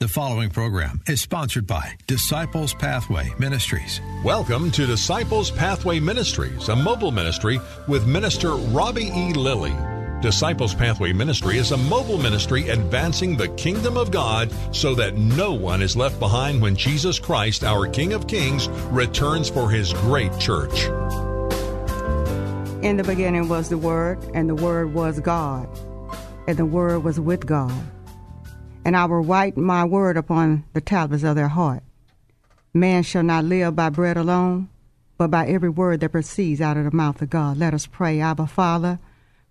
The following program is sponsored by Disciples Pathway Ministries. Welcome to Disciples Pathway Ministries, a mobile ministry with Minister Robbie E. Lilly. Disciples Pathway Ministry is a mobile ministry advancing the kingdom of God so that no one is left behind when Jesus Christ, our King of Kings, returns for his great church. In the beginning was the Word, and the Word was God, and the Word was with God and I will write my word upon the tablets of their heart. Man shall not live by bread alone, but by every word that proceeds out of the mouth of God. Let us pray, Abba Father,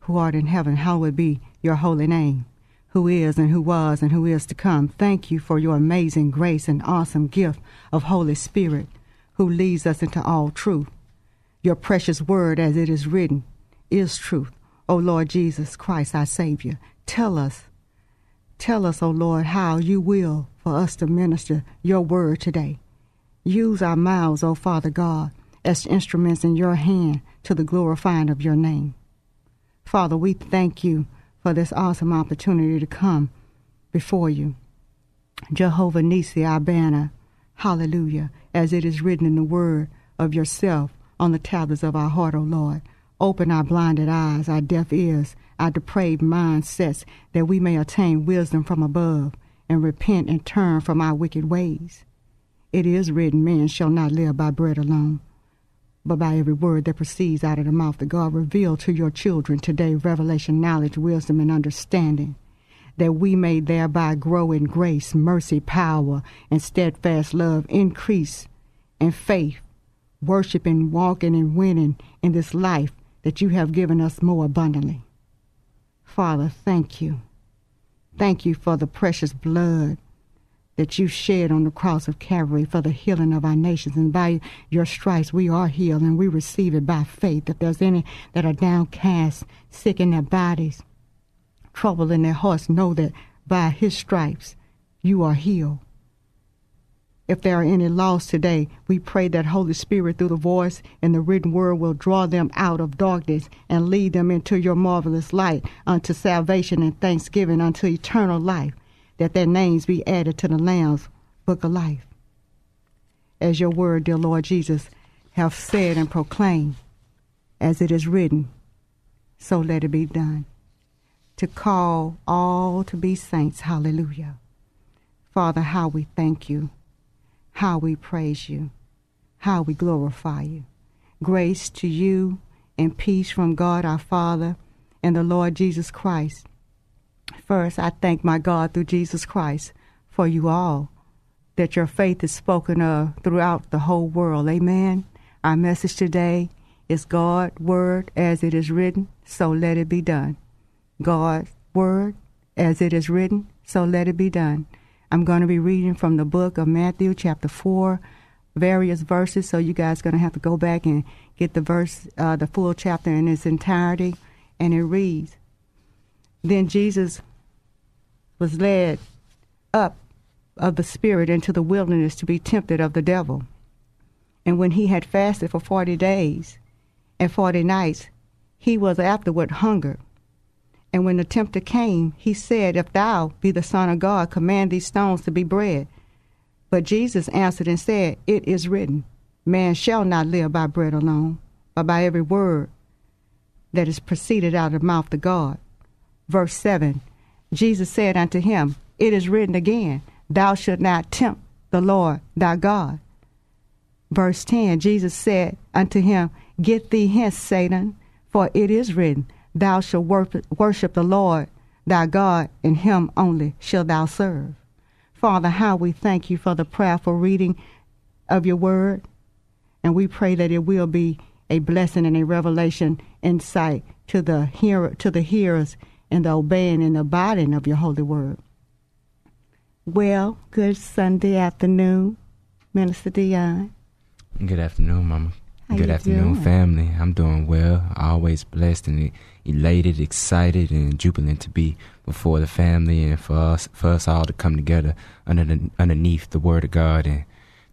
who art in heaven, hallowed be your holy name, who is and who was and who is to come. Thank you for your amazing grace and awesome gift of Holy Spirit, who leads us into all truth. Your precious word, as it is written, is truth. O Lord Jesus Christ, our Savior, tell us Tell us, O oh Lord, how you will for us to minister your word today. Use our mouths, O oh Father God, as instruments in your hand to the glorifying of your name. Father, we thank you for this awesome opportunity to come before you. Jehovah Nisi, our banner, hallelujah, as it is written in the word of yourself on the tablets of our heart, O Lord. Open our blinded eyes, our deaf ears, our depraved mindsets, that we may attain wisdom from above and repent and turn from our wicked ways. It is written, Man shall not live by bread alone, but by every word that proceeds out of the mouth of God. Reveal to your children today revelation, knowledge, wisdom, and understanding, that we may thereby grow in grace, mercy, power, and steadfast love, increase in faith, worshiping, walking, and winning in this life that you have given us more abundantly. Father, thank you. Thank you for the precious blood that you shed on the cross of Calvary for the healing of our nations. And by your stripes, we are healed and we receive it by faith. If there's any that are downcast, sick in their bodies, trouble in their hearts, know that by his stripes, you are healed. If there are any lost today, we pray that Holy Spirit, through the voice and the written word, will draw them out of darkness and lead them into your marvelous light, unto salvation and thanksgiving, unto eternal life, that their names be added to the Lamb's book of life. As your word, dear Lord Jesus, have said and proclaimed, as it is written, so let it be done. To call all to be saints, hallelujah. Father, how we thank you how we praise you, how we glorify you. Grace to you and peace from God our Father and the Lord Jesus Christ. First, I thank my God through Jesus Christ for you all, that your faith is spoken of throughout the whole world. Amen. Our message today is God's word as it is written, so let it be done. God's word as it is written, so let it be done. I'm going to be reading from the book of Matthew, chapter 4, various verses. So you guys going to have to go back and get the verse, uh, the full chapter in its entirety. And it reads Then Jesus was led up of the Spirit into the wilderness to be tempted of the devil. And when he had fasted for forty days and forty nights, he was afterward hungered. And when the tempter came, he said, If thou be the Son of God, command these stones to be bread. But Jesus answered and said, It is written, Man shall not live by bread alone, but by every word that is proceeded out of the mouth of God. Verse 7 Jesus said unto him, It is written again, Thou shalt not tempt the Lord thy God. Verse 10 Jesus said unto him, Get thee hence, Satan, for it is written, Thou shalt worship the Lord thy God, and him only shalt thou serve. Father, how we thank you for the prayerful reading of your word, and we pray that it will be a blessing and a revelation insight to the to the hearers, and the obeying and abiding of your holy word. Well, good Sunday afternoon, Minister Dion. Good afternoon, Mama. How Good afternoon, doing? family. I'm doing well. Always blessed and elated, excited, and jubilant to be before the family and for us, for us all to come together under the, underneath the Word of God. And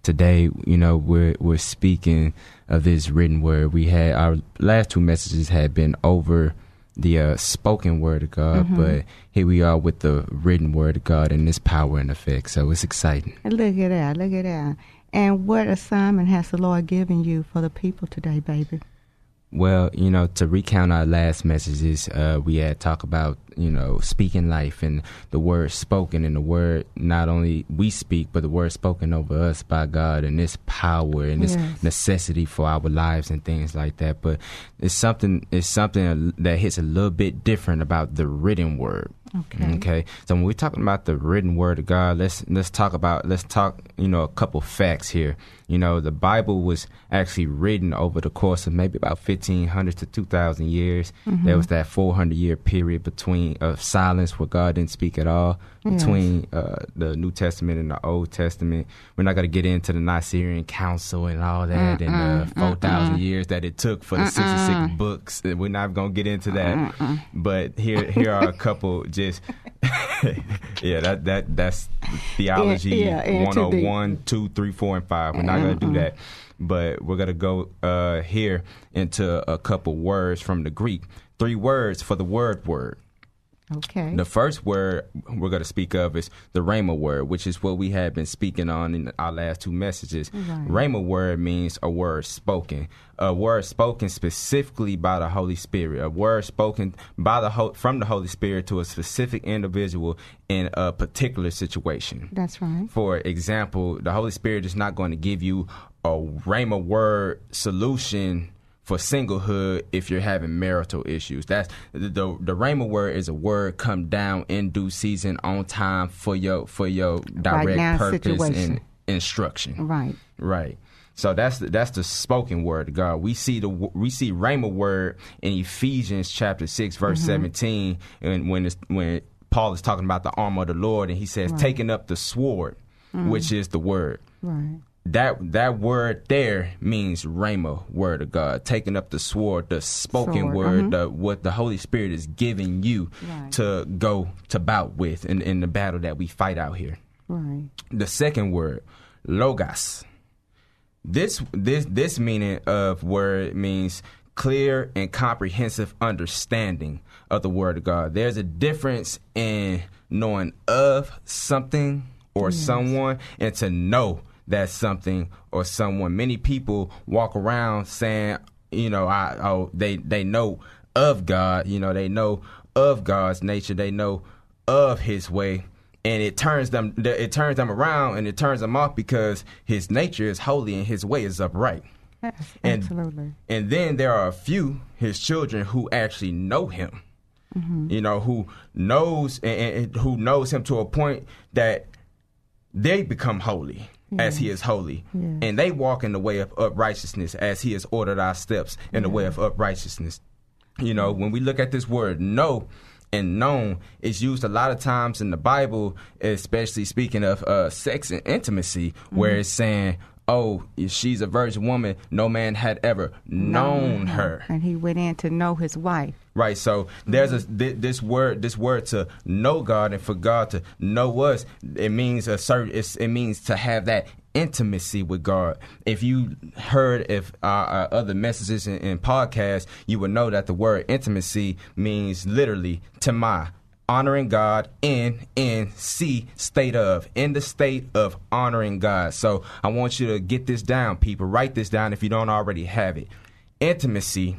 today, you know, we're we're speaking of this written word. We had our last two messages had been over the uh, spoken Word of God, Mm-hmm. but here we are with the written Word of God and its power and effect. So it's exciting. Look at that, look at that. And what assignment has the Lord given you for the people today, baby? Well, you know, to recount our last messages, uh, we had talked about, you know, speaking life and the word spoken and the word not only we speak, but the word spoken over us by God and this power and this Yes. necessity for our lives and things like that. But it's something, it's something that hits a little bit different about the written word. Okay. Okay. So when we're talking about the written word of God, let's let's talk about let's talk, you know, a couple facts here. You know, the Bible was actually written over the course of maybe about 1500 to 2000 years. There mm-hmm. was that 400 year period between of silence where God didn't speak at all between uh, the New Testament and the Old Testament. We're not going to get into the Nicene Council and all that and the 4000 years that it took for the 66 books. We're not going to get into that. But here here are a couple just yeah, that that that's theology Yeah, yeah, into 101, 2, 3, 4, and 5. We're not going to do that. But we're going to go uh, here into a couple words from the Greek. Three words for the word word. Okay. The first word we're going to speak of is the Rhema word, which is what we have been speaking on in our last two messages. Right. Rhema word means a word spoken, a word spoken specifically by the Holy Spirit, a word spoken by the Ho- from the Holy Spirit to a specific individual in a particular situation. That's right. For example, the Holy Spirit is not going to give you a Rhema word solution for singlehood if you're having marital issues. That's the the, the Rhema word is a word come down in due season on time for your for your direct now purpose situation. and instruction. Right. Right. So that's the, that's the spoken word of God. We see the we see Rhema word in Ephesians chapter six verse Mm-hmm. seventeen, and when it's, when Paul is talking about the armor of the Lord, and he says, "Taking up the sword, Mm. which is the word." Right. That that word there means Rhema, word of God, taking up the sword, the spoken Sword, word, mhm. the what the Holy Spirit is giving you Right. to go to bout with in, in the battle that we fight out here Right. the second word logos this this this meaning of word means clear and comprehensive understanding of the word of god there's a difference in knowing of something or someone and to know that something or someone. Many people walk around saying you know i oh they they know of god you know they know of god's nature they know of his way and it turns them it turns them around and it turns them off because his nature is holy and his way is upright. And, absolutely. and then there are a few his children who actually know him. Mm-hmm. You know who knows and, and who knows him to a point that they become holy as he is holy. Yes. and they walk in the way of uprightness as he has ordered our steps in the way of uprightness you know when we look at this word know and known it's used a lot of times in the bible especially speaking of uh, sex and intimacy where it's saying oh if she's a virgin woman no man had ever known her. And he went in to know his wife. Right. So there's a mm-hmm. thi- this word this word to know God and for God to know us. It means a certain. It's, it means to have that intimacy with God. If you heard if our, our other messages and, and podcasts, you would know that the word intimacy means literally to my Honoring God in in C state of in the state of honoring God. So I want you to get this down, people. Write this down if you don't already have it. Intimacy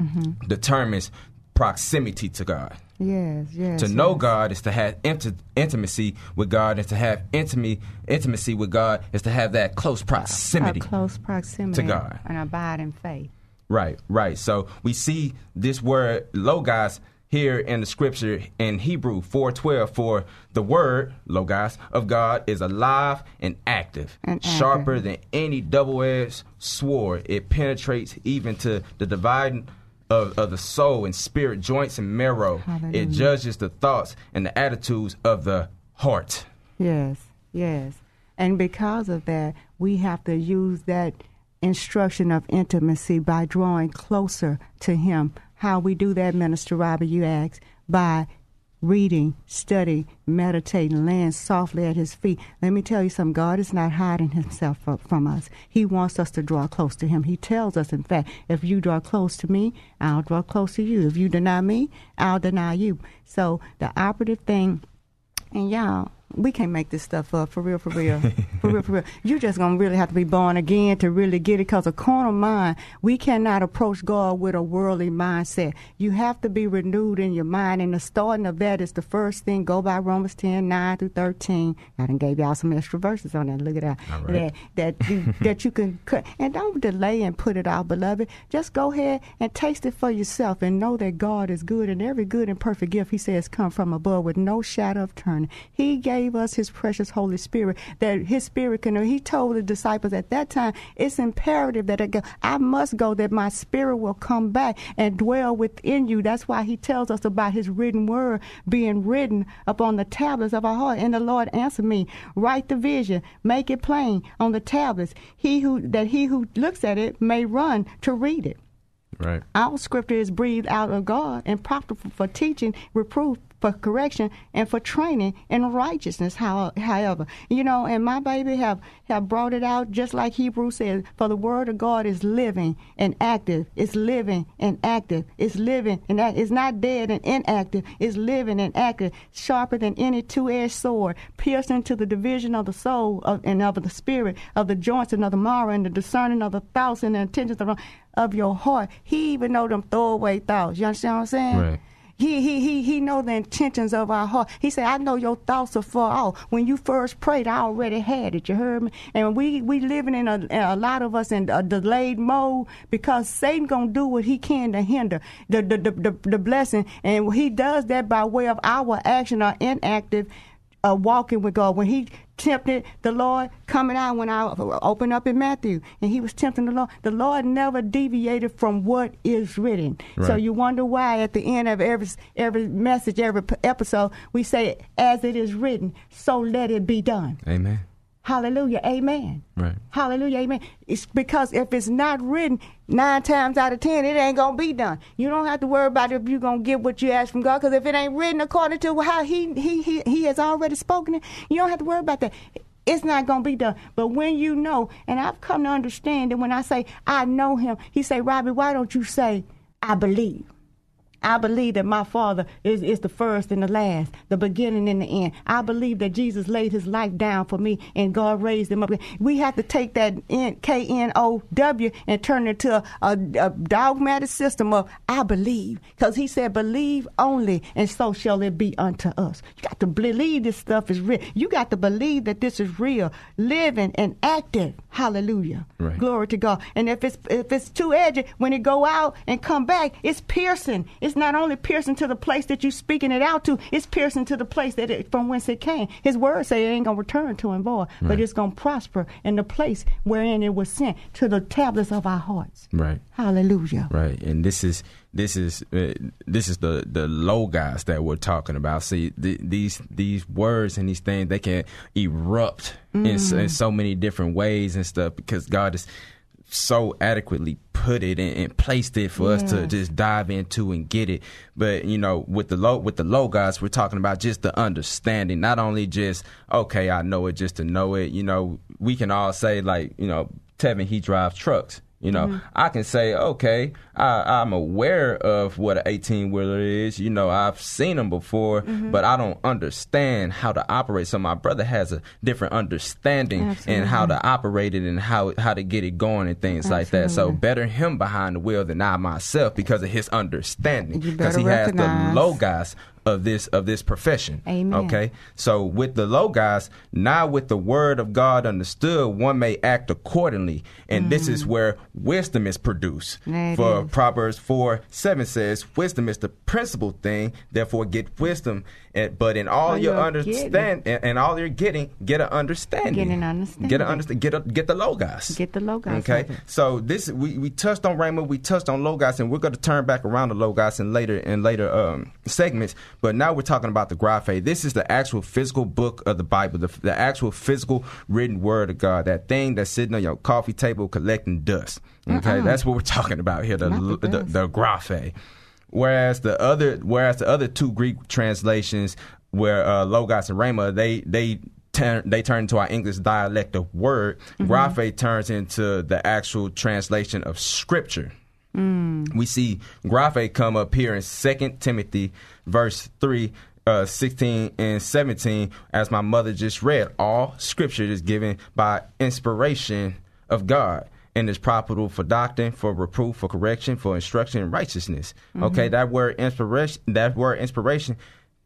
Mm-hmm. determines proximity to God. Yes, yes. To know yes. God is to have inti- intimacy with God, and to have intimacy intimacy with God is to have that close proximity. A close proximity to God. and abide in faith. Right, right. So we see this word logos here in the scripture in Hebrew 4:12 for the word logos of God is alive and active, And sharper active. than any double-edged sword. It penetrates even to the dividing of, of the soul and spirit, joints and marrow. Hallelujah. It judges the thoughts and the attitudes of the heart. Yes, yes. And because of that, we have to use that instruction of intimacy by drawing closer to Him. How we do that, Minister Robert, you ask, by reading, study, meditating, laying softly at His feet. Let me tell you something God is not hiding Himself from us. He wants us to draw close to Him. He tells us, in fact, if you draw close to me, I'll draw close to you. If you deny me, I'll deny you. So the operative thing, and y'all, we can't make this stuff up for real, for real, for real, for real. You're just gonna really have to be born again to really get it. Cause a carnal mind, we cannot approach God with a worldly mindset. You have to be renewed in your mind, and the starting of that is the first thing. Go by Romans 10, 9 through 13. I done gave y'all some extra verses on that. Look at that. Right. That that you, that you can cut, and don't delay and put it out, beloved. Just go ahead and taste it for yourself, and know that God is good, and every good and perfect gift He says come from above, with no shadow of turning. He gave gave us his precious Holy Spirit, that his spirit can, he told the disciples at that time, it's imperative that I go. I must go that my spirit will come back and dwell within you. That's why he tells us about his written word being written upon the tablets of our heart. And the Lord answered me, write the vision, make it plain on the tablets. He who, that he who looks at it may run to read it. Right. Our scripture is breathed out of God and profitable for teaching, reproof, for correction and for training in righteousness. How, however, you know, and my baby have have brought it out just like Hebrew says. For the word of God is living and active. It's living and active. It's living and it's not dead and inactive. It's living and active, sharper than any two-edged sword, piercing to the division of the soul of, and of the spirit, of the joints and of the marrow, and the discerning of the thoughts and the intentions of, of your heart. He even know them throwaway thoughts. You understand what I'm saying? Right. He he he he know the intentions of our heart. He said, "I know your thoughts are far off. When you first prayed, I already had it. You heard me. And we we living in a, a lot of us in a delayed mode because Satan gonna do what he can to hinder the the the, the, the blessing, and he does that by way of our action or inactive uh, walking with God. When he tempted the Lord coming out when I opened up in Matthew and he was tempting the Lord, the Lord never deviated from what is written. Right. So you wonder why at the end of every every message, every episode, we say, "As it is written, so let it be done." Amen. Hallelujah. Amen. Right. Hallelujah. Amen. It's because if it's not written, nine times out of ten, it ain't going to be done. You don't have to worry about if you're going to get what you ask from God because if it ain't written according to how he, he, he, he has already spoken it, you don't have to worry about that. It's not going to be done. But when you know, and I've come to understand that when I say, I know him, he say, Robbie, why don't you say, I believe? I believe that my Father is, is the first and the last, the beginning and the end. I believe that Jesus laid his life down for me and God raised him up. We have to take that K N O W and turn it into a, a, a dogmatic system of I believe. Because he said, believe only, and so shall it be unto us. You got to believe this stuff is real. You got to believe that this is real, living and active. Hallelujah. Right. Glory to God. And if it's if it's two edged, when it go out and come back, it's piercing. It's not only piercing to the place that you're speaking it out to, it's piercing to the place that it, from whence it came. His word say it ain't gonna return to him void, but Right. it's gonna prosper in the place wherein it was sent to the tablets of our hearts. Right. Hallelujah. Right, and this is this is uh, this is the the logos that we're talking about. See, th- these these words and these things they can erupt in, in so many different ways and stuff because God is so adequately put it and, and placed it for us to just dive into and get it. But you know, with the low with the logos, we're talking about just the understanding, not only just okay, I know it just to know it. You know, we can all say like, you know, Tevin he drives trucks. You know, I can say, okay, I, I'm aware of what an 18 wheeler is. You know, I've seen them before, but I don't understand how to operate. So my brother has a different understanding and how to operate it and how how to get it going and things like that. So better him behind the wheel than I myself because of his understanding. Because he has the logos of this of this profession. Amen. Okay. So with the logos, now with the word of God understood, one may act accordingly. And this is where wisdom is produced. Mm. That For is. Proverbs 4 7 says, Wisdom is the principal thing, therefore get wisdom. And, but in all All your understand and, and all you're getting, get an understanding. Get an understanding. Get an understand get a, get the logos. Get the logos Okay. So this we, we touched on Rhema, we touched on logos, and we're going to turn back around to logos in later in later um, segments. But now we're talking about the Graphe. This is the actual physical book of the Bible, the, the actual physical written word of God. That thing that's sitting on your coffee table collecting dust. Okay, uh-uh. that's what we're talking about here. The the, the, the Graphe. Whereas the other, whereas the other two Greek translations, where uh, Logos and Rhema, they they turn they turn into our English dialect of word. mm-hmm. Turns into the actual translation of Scripture. Mm. We see Graphe come up here in Second Timothy, verse three. Uh, 16 and 17, as my mother just read, all scripture is given by inspiration of God and is profitable for doctrine, for reproof, for correction, for instruction in righteousness. Mm-hmm. Okay, that word inspiration, that word inspiration,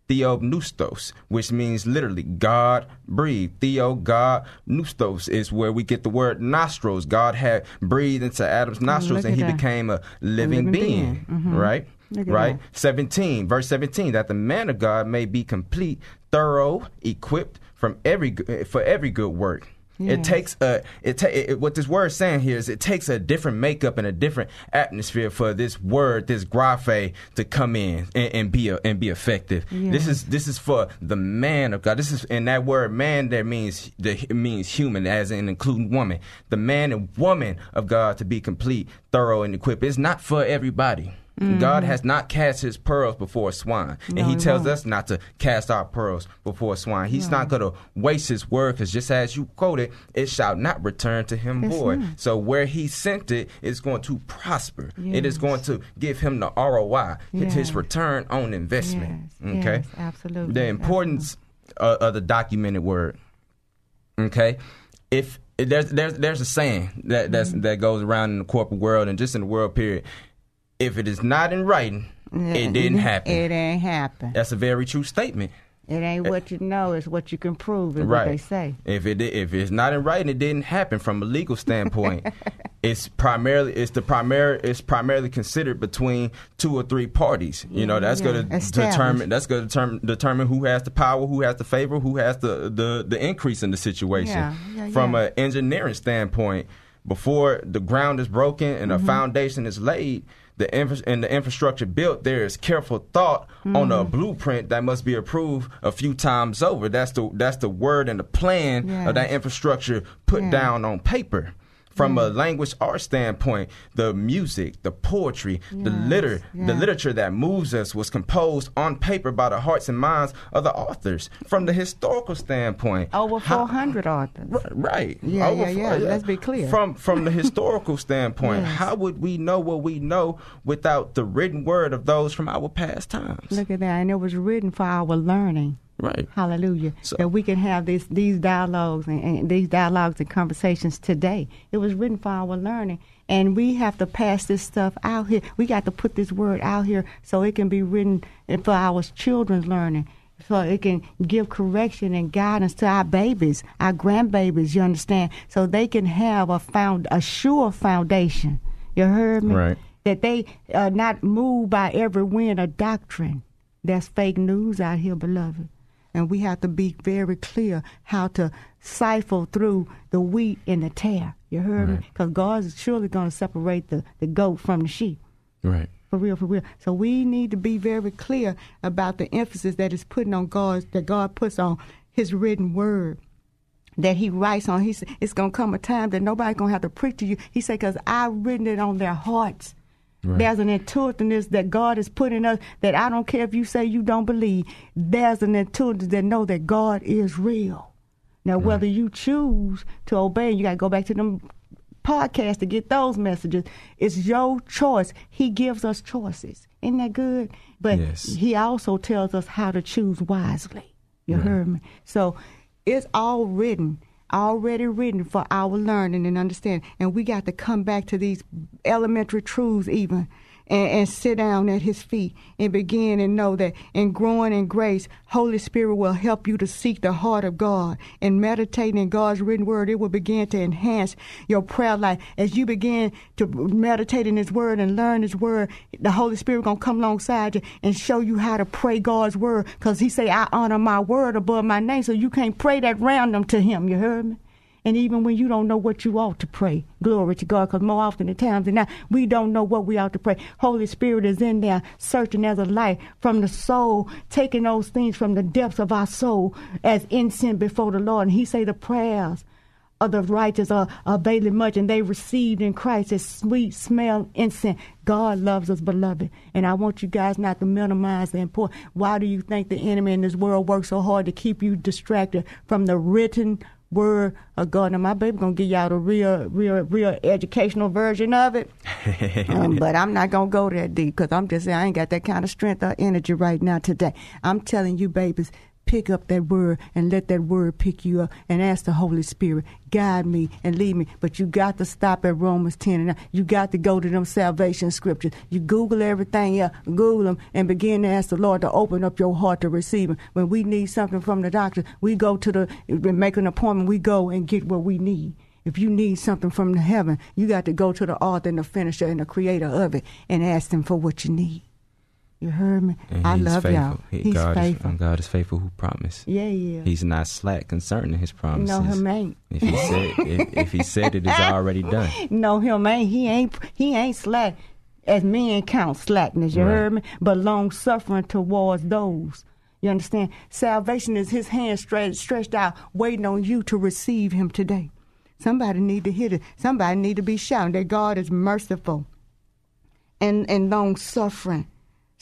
theopneustos, which means literally God breathed. Theo, God, neustos is where we get the word nostrils. God had breathed into Adam's nostrils and he that. became a living, a living being, being. Mm-hmm. right? Right? That. 17, verse 17, that the man of God may be complete, thorough, equipped from every for every good work. Yes. It takes a it, ta- it, what this word is saying here is it takes a different makeup and a different atmosphere for this word this graphe to come in and, and be a, and be effective. Yes. This is this is for the man of God. This is and that word man there means the means human as in including woman. The man and woman of God to be complete, thorough and equipped. It's not for everybody. Mm-hmm. God has not cast his pearls before a swine. No, and he tells won't. us not to cast our pearls before a swine. He's no. not going to waste his word because just as you quoted, it shall not return to him it's void. Not. So where he sent it is going to prosper. Yes. It is going to give him the ROI, yes. his return on investment. Yes. Okay? absolutely. The importance of, of the documented word. Okay? If there's there's there's a saying that that's, mm-hmm. that goes around in the corporate world and just in the world period if it is not in writing, it didn't happen. It ain't happen. That's a very true statement. It ain't what you know; it's what you can prove. Is right. what they say. If it if it's not in writing, it didn't happen from a legal standpoint. it's primarily it's the primary it's primarily considered between two or three parties. You know, that's yeah. going to determine that's going to determine determine who has the power, who has the favor, who has the the, the increase in the situation. Yeah. Yeah, from an engineering standpoint, before the ground is broken and mm-hmm. a foundation is laid the infra- and the infrastructure built, there is careful thought mm-hmm. on a mm-hmm. blueprint that must be approved a few times over. That's the that's the word and the plan yes. of that infrastructure put yes. down on paper from a mm. language art standpoint, the music, the poetry, yes, the liter, yes. the literature that moves us was composed on paper by the hearts and minds of the authors. From the historical standpoint, over four hundred authors. Right. Yeah, over, yeah, yeah. Let's be clear. From from the historical standpoint, yes. how would we know what we know without the written word of those from our past times? Look at that, and it was written for our learning. Right. Hallelujah. So, that we can have this, these dialogues and, and, these dialogues and conversations today. It was written for our learning. And we have to pass this stuff out here. We got to put this word out here so it can be written for our children's learning. So it can give correction and guidance to our babies, our grandbabies, you understand? So they can have a found a sure foundation. You heard me? Right. That they are not moved by every wind of doctrine. That's fake news out here, beloved and we have to be very clear how to siphon through the wheat and the tare. You heard right. me? Because God is surely going to separate the, the goat from the sheep. Right. For real, for real. So we need to be very clear about the emphasis that is putting on God, that God puts on His written word that he writes on. He said, it's going to come a time that nobody's going to have to preach to you. He said, because I've written it on their hearts. Right. There's an intuitiveness that God has put in us that I don't care if you say you don't believe. There's an intuitiveness that know that God is real. Now, right. whether you choose to obey, you got to go back to them podcasts to get those messages. It's your choice. He gives us choices. Isn't that good? But yes. he also tells us how to choose wisely. You right. heard me? So it's all written already written for our learning and understanding. And we got to come back to these elementary truths even and, and, sit down at his feet and begin and know that in growing in grace, Holy Spirit will help you to seek the heart of God and meditating in God's written word. It will begin to enhance your prayer life as you begin to meditate in His word and learn His word. The Holy Spirit gonna come alongside you and show you how to pray God's word because He say, "I honor my word above my name," so you can't pray that random to Him. You heard me? And even when you don't know what you ought to pray, glory to God, because more often than times than not, we don't know what we ought to pray. Holy Spirit is in there searching as a light from the soul, taking those things from the depths of our soul as incense before the Lord. And He say the prayers of the righteous are availing much, and they received in Christ a sweet smell incense. God loves us, beloved. And I want you guys not to minimize the importance. Why do you think the enemy in this world works so hard to keep you distracted from the written word of God. Now my baby gonna give y'all the real, real, real educational version of it. um, but I'm not gonna go that deep because I'm just saying I ain't got that kind of strength or energy right now today. I'm telling you, babies, pick up that word and let that word pick you up and ask the Holy Spirit, guide me and lead me. But you got to stop at Romans 10 and you got to go to them salvation scriptures. You Google everything, yeah, Google them and begin to ask the Lord to open up your heart to receive Him. When we need something from the doctor, we go to the, make an appointment, we go and get what we need. If you need something from the heaven, you got to go to the author and the finisher and the creator of it and ask them for what you need. You heard me. And I he's love faithful. y'all. He- He's God faithful. Is, God is faithful who promised. yeah, yeah. He's not slack concerning his promises. no, him ain't. If he said if, if he said it, it's already done. No, him ain't. He ain't. He ain't slack. As men count slackness. You Right. heard me. But long suffering towards those. You understand? Salvation is His hand stretched stretched out, waiting on you to receive Him today. Somebody need to hear it. Somebody need to be shouting that God is merciful and and long suffering,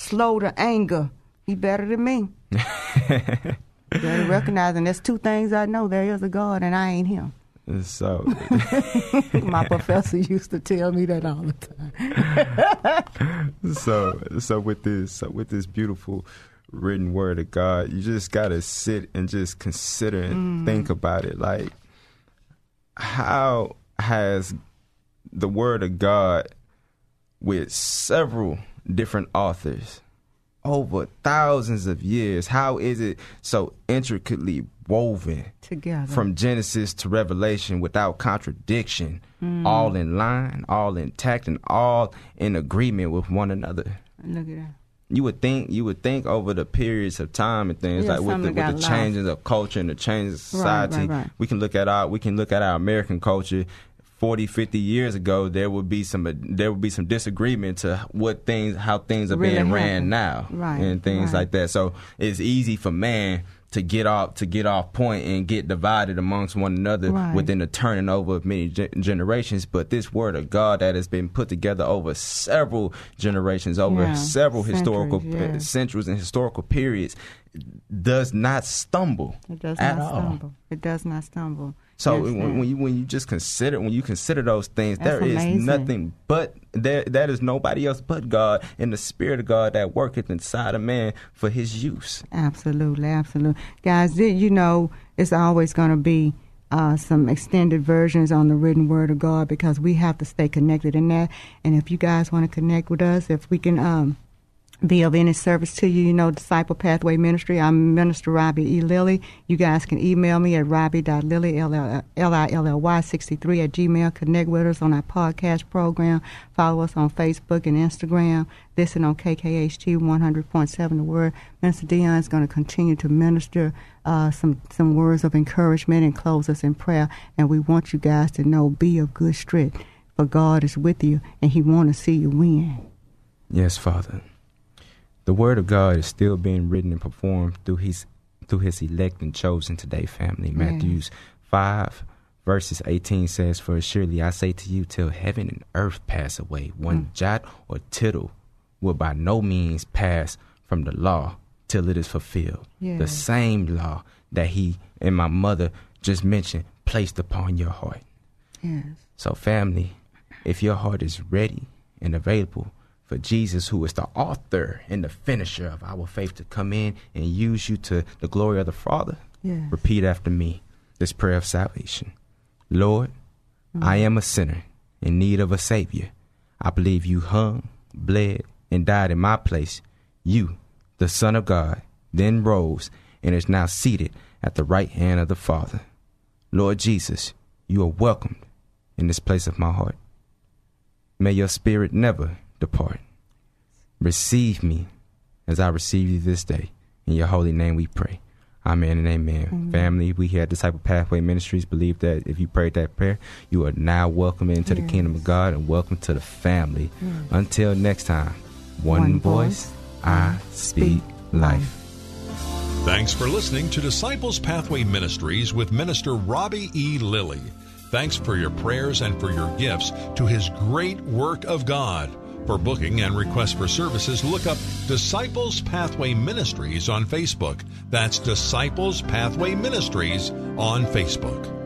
slow to anger. He better than me. better recognize, and there's two things I know: there is a God, and I ain't Him. So My professor used to tell me that all the time. so so with this so with this beautiful written word of God, you just gotta sit and just consider and mm-hmm. think about it. Like how has the word of God with several different authors over thousands of years, how is it so intricately woven Together. from Genesis to Revelation without contradiction, mm. all in line, all intact, and all in agreement with one another. Look at that. You would think you would think over the periods of time and things Yeah, like with the, with the lost. changes of culture and the changes of Right, society, right, right. we can look at our we can look at our American culture. 40, 50 years ago, there would be some there would be some disagreement to what things how things are Really being ran now Right, and things right. like that. So it's easy for man to get off to get off point and get divided amongst one another Right. within the turning over of many ge- generations. But this word of God that has been put together over several generations, over Yeah, several historical centuries, yeah. uh, centuries and historical periods, does not stumble It does not all. stumble. It does not stumble. So You when, when you when you just consider when you consider those things, That's there is amazing. nothing but there that is nobody else but God and the Spirit of God that worketh inside of man for His use. Absolutely, absolutely. Guys, did you know it's always going to be uh, some extended versions on the written word of God because we have to stay connected in that. And if you guys want to connect with us, if we can um, be of any service to you, you know, Disciple Pathway Ministry, I'm Minister Robbie E. Lilly. You guys can email me at robbie.lilly, L-I-L-L-Y 63 at Gmail. Connect with us on our podcast program. Follow us on Facebook and Instagram. Listen on KKHT 100.7 The Word. Minister Dion is going to continue to minister uh, some, some words of encouragement and close us in prayer. And we want you guys to know, be of good strength, for God is with you and He want to see you win. Yes, Father. The word of God is still being written and performed through his through his elect and chosen today family. Matthews five verses eighteen says, For surely I say to you, till heaven and earth pass away, one mm. jot or tittle will by no means pass from the law till it is fulfilled. The same law that he and my mother just mentioned placed upon your heart. Yes. So, family, if your heart is ready and available for Jesus, who is the author and the finisher of our faith, to come in and use you to the glory of the Father, Yes. repeat after me this prayer of salvation. Lord, mm. I am a sinner in need of a Savior. I believe you hung, bled, and died in my place. You, the Son of God, then rose and is now seated at the right hand of the Father. Lord Jesus, you are welcomed in this place of my heart. May your spirit never depart. Receive me as I receive you this day. In your holy name we pray. Amen and amen. Amen. Family, we here at Disciple Pathway Ministries believe that if you prayed that prayer, you are now welcome into the kingdom of God and welcome to the family. Yes. Until next time, one, One voice, voice, I I speak speak life. life. Thanks for listening to Disciples Pathway Ministries with Minister Robbie E. Lilly. Thanks for your prayers and for your gifts to his great work of God. For booking and requests for services, look up Disciples Pathway Ministries on Facebook. That's Disciples Pathway Ministries on Facebook.